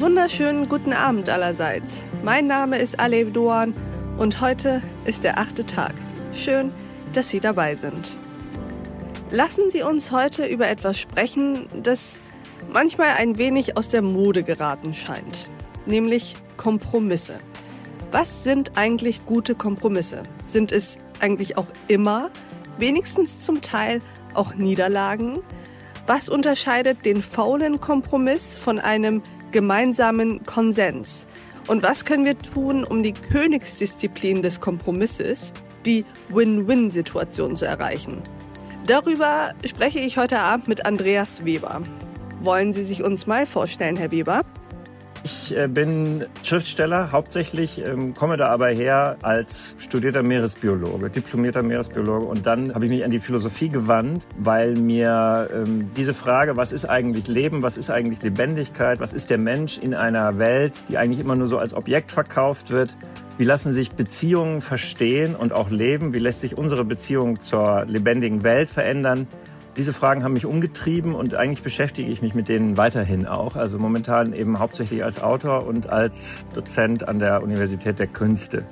wunderschönen guten Abend allerseits. Mein Name ist Alev Doan und heute ist der achte Tag. Schön, dass Sie dabei sind. Lassen Sie uns heute über etwas sprechen, das manchmal ein wenig aus der Mode geraten scheint, nämlich Kompromisse. Was sind eigentlich gute Kompromisse? Sind es eigentlich auch immer, wenigstens zum Teil auch Niederlagen? Was unterscheidet den faulen Kompromiss von einem gemeinsamen Konsens? Und was können wir tun, um die Königsdisziplin des Kompromisses, die Win-Win-Situation zu erreichen? Darüber spreche ich heute Abend mit Andreas Weber. Wollen Sie sich uns mal vorstellen, Herr Weber? Ich äh, bin Schriftsteller hauptsächlich, ähm, komme da aber her als studierter Meeresbiologe, diplomierter Meeresbiologe. Und dann habe ich mich an die Philosophie gewandt, weil mir ähm, diese Frage, was ist eigentlich Leben, was ist eigentlich Lebendigkeit, was ist der Mensch in einer Welt, die eigentlich immer nur so als Objekt verkauft wird, wie lassen sich Beziehungen verstehen und auch leben? Wie lässt sich unsere Beziehung zur lebendigen Welt verändern? Diese Fragen haben mich umgetrieben und eigentlich beschäftige ich mich mit denen weiterhin auch. Also momentan eben hauptsächlich als Autor und als Dozent an der Universität der Künste.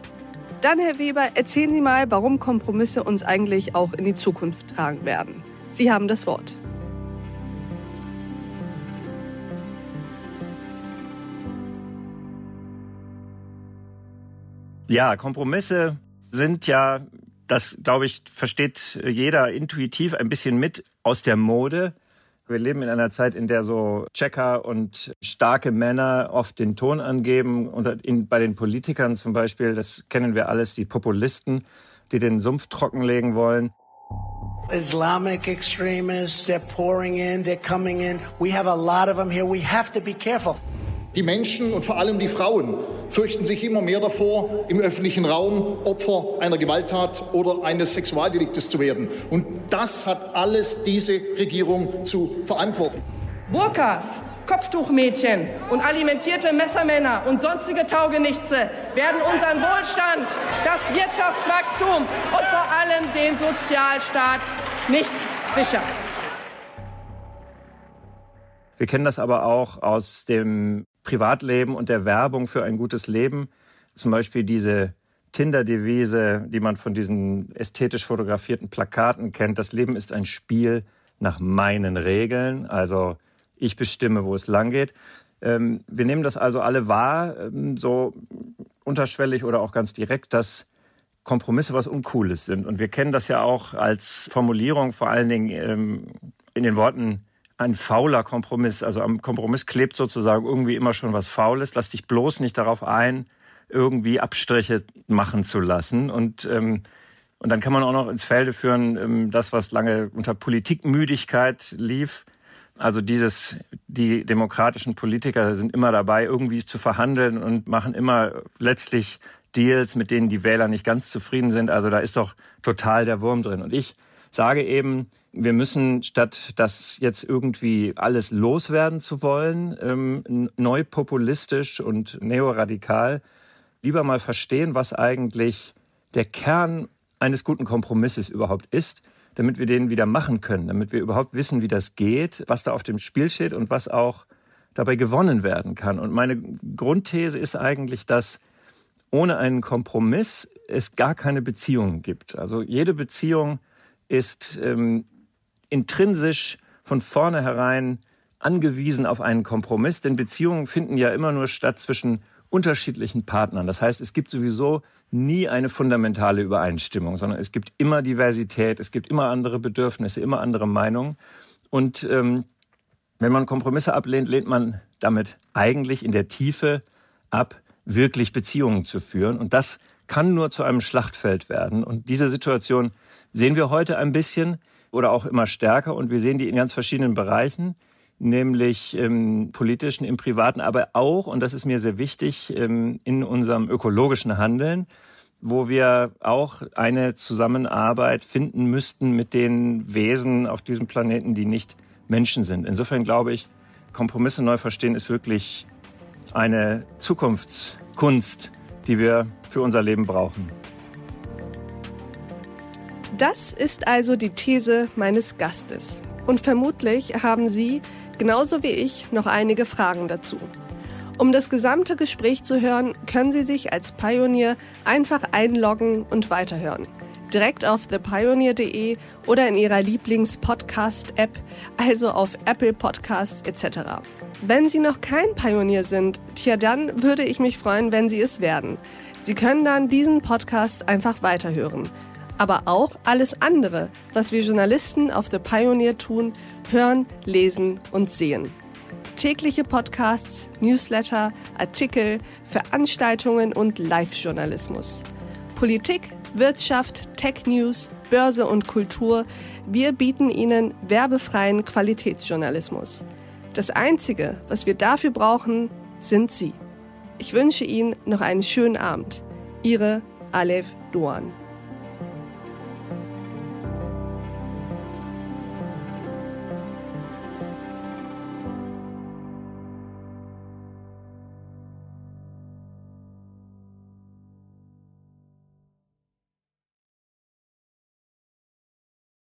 Dann, Herr Weber, erzählen Sie mal, warum Kompromisse uns eigentlich auch in die Zukunft tragen werden. Sie haben das Wort. Ja, Kompromisse sind ja das, glaube ich, versteht jeder intuitiv ein bisschen mit aus der Mode. Wir leben in einer Zeit, in der so Checker und starke Männer oft den Ton angeben. Und in, bei den Politikern zum Beispiel, das kennen wir alles, die Populisten, die den Sumpf trockenlegen wollen. Islamic extremists, they're pouring in, they're coming in. We have a lot of them here. We have to be careful. Die Menschen und vor allem die Frauen fürchten sich immer mehr davor, im öffentlichen Raum Opfer einer Gewalttat oder eines Sexualdeliktes zu werden. Und das hat alles diese Regierung zu verantworten. Burkas, Kopftuchmädchen und alimentierte Messermänner und sonstige Taugenichtse werden unseren Wohlstand, das Wirtschaftswachstum und vor allem den Sozialstaat nicht sichern. Wir kennen das aber auch aus dem Privatleben und der Werbung für ein gutes Leben. Zum Beispiel diese Tinder-Devise, die man von diesen ästhetisch fotografierten Plakaten kennt. Das Leben ist ein Spiel nach meinen Regeln. Also ich bestimme, wo es lang geht. Ähm, wir nehmen das also alle wahr, ähm, so unterschwellig oder auch ganz direkt, dass Kompromisse was Uncooles sind. Und wir kennen das ja auch als Formulierung, vor allen Dingen ähm, in den Worten ein fauler Kompromiss. Also am Kompromiss klebt sozusagen irgendwie immer schon was Faules. Lass dich bloß nicht darauf ein, irgendwie Abstriche machen zu lassen. Und, ähm, und dann kann man auch noch ins Felde führen, ähm, das, was lange unter Politikmüdigkeit lief. Also dieses, die demokratischen Politiker sind immer dabei, irgendwie zu verhandeln und machen immer letztlich Deals, mit denen die Wähler nicht ganz zufrieden sind. Also da ist doch total der Wurm drin. Und ich sage eben, wir müssen, statt das jetzt irgendwie alles loswerden zu wollen, ähm, neu populistisch und neoradikal, lieber mal verstehen, was eigentlich der Kern eines guten Kompromisses überhaupt ist, damit wir den wieder machen können, damit wir überhaupt wissen, wie das geht, was da auf dem Spiel steht und was auch dabei gewonnen werden kann. Und meine Grundthese ist eigentlich, dass ohne einen Kompromiss es gar keine Beziehungen gibt. Also jede Beziehung ist ähm, intrinsisch von vornherein angewiesen auf einen Kompromiss, denn Beziehungen finden ja immer nur statt zwischen unterschiedlichen Partnern. Das heißt, es gibt sowieso nie eine fundamentale Übereinstimmung, sondern es gibt immer Diversität, es gibt immer andere Bedürfnisse, immer andere Meinungen. Und ähm, wenn man Kompromisse ablehnt, lehnt man damit eigentlich in der Tiefe ab, wirklich Beziehungen zu führen. Und das kann nur zu einem Schlachtfeld werden. Und diese Situation sehen wir heute ein bisschen oder auch immer stärker und wir sehen die in ganz verschiedenen Bereichen, nämlich im politischen, im privaten, aber auch, und das ist mir sehr wichtig, ähm, in unserem ökologischen Handeln, wo wir auch eine Zusammenarbeit finden müssten mit den Wesen auf diesem Planeten, die nicht Menschen sind. Insofern glaube ich, Kompromisse neu verstehen ist wirklich eine Zukunftskunst, die wir für unser Leben brauchen. Das ist also die These meines Gastes. Und vermutlich haben Sie, genauso wie ich, noch einige Fragen dazu. Um das gesamte Gespräch zu hören, können Sie sich als Pionier einfach einloggen und weiterhören. Direkt auf thepioneer.de oder in Ihrer Lieblings-Podcast-App, also auf Apple Podcasts etc. Wenn Sie noch kein Pionier sind, tja, dann würde ich mich freuen, wenn Sie es werden. Sie können dann diesen Podcast einfach weiterhören. Aber auch alles andere, was wir Journalisten auf The Pioneer tun, hören, lesen und sehen tägliche Podcasts, Newsletter, Artikel, Veranstaltungen und Live-Journalismus. Politik, Wirtschaft, Tech News, Börse und Kultur. Wir bieten Ihnen werbefreien Qualitätsjournalismus. Das Einzige, was wir dafür brauchen, sind Sie. Ich wünsche Ihnen noch einen schönen Abend. Ihre Alev Doan.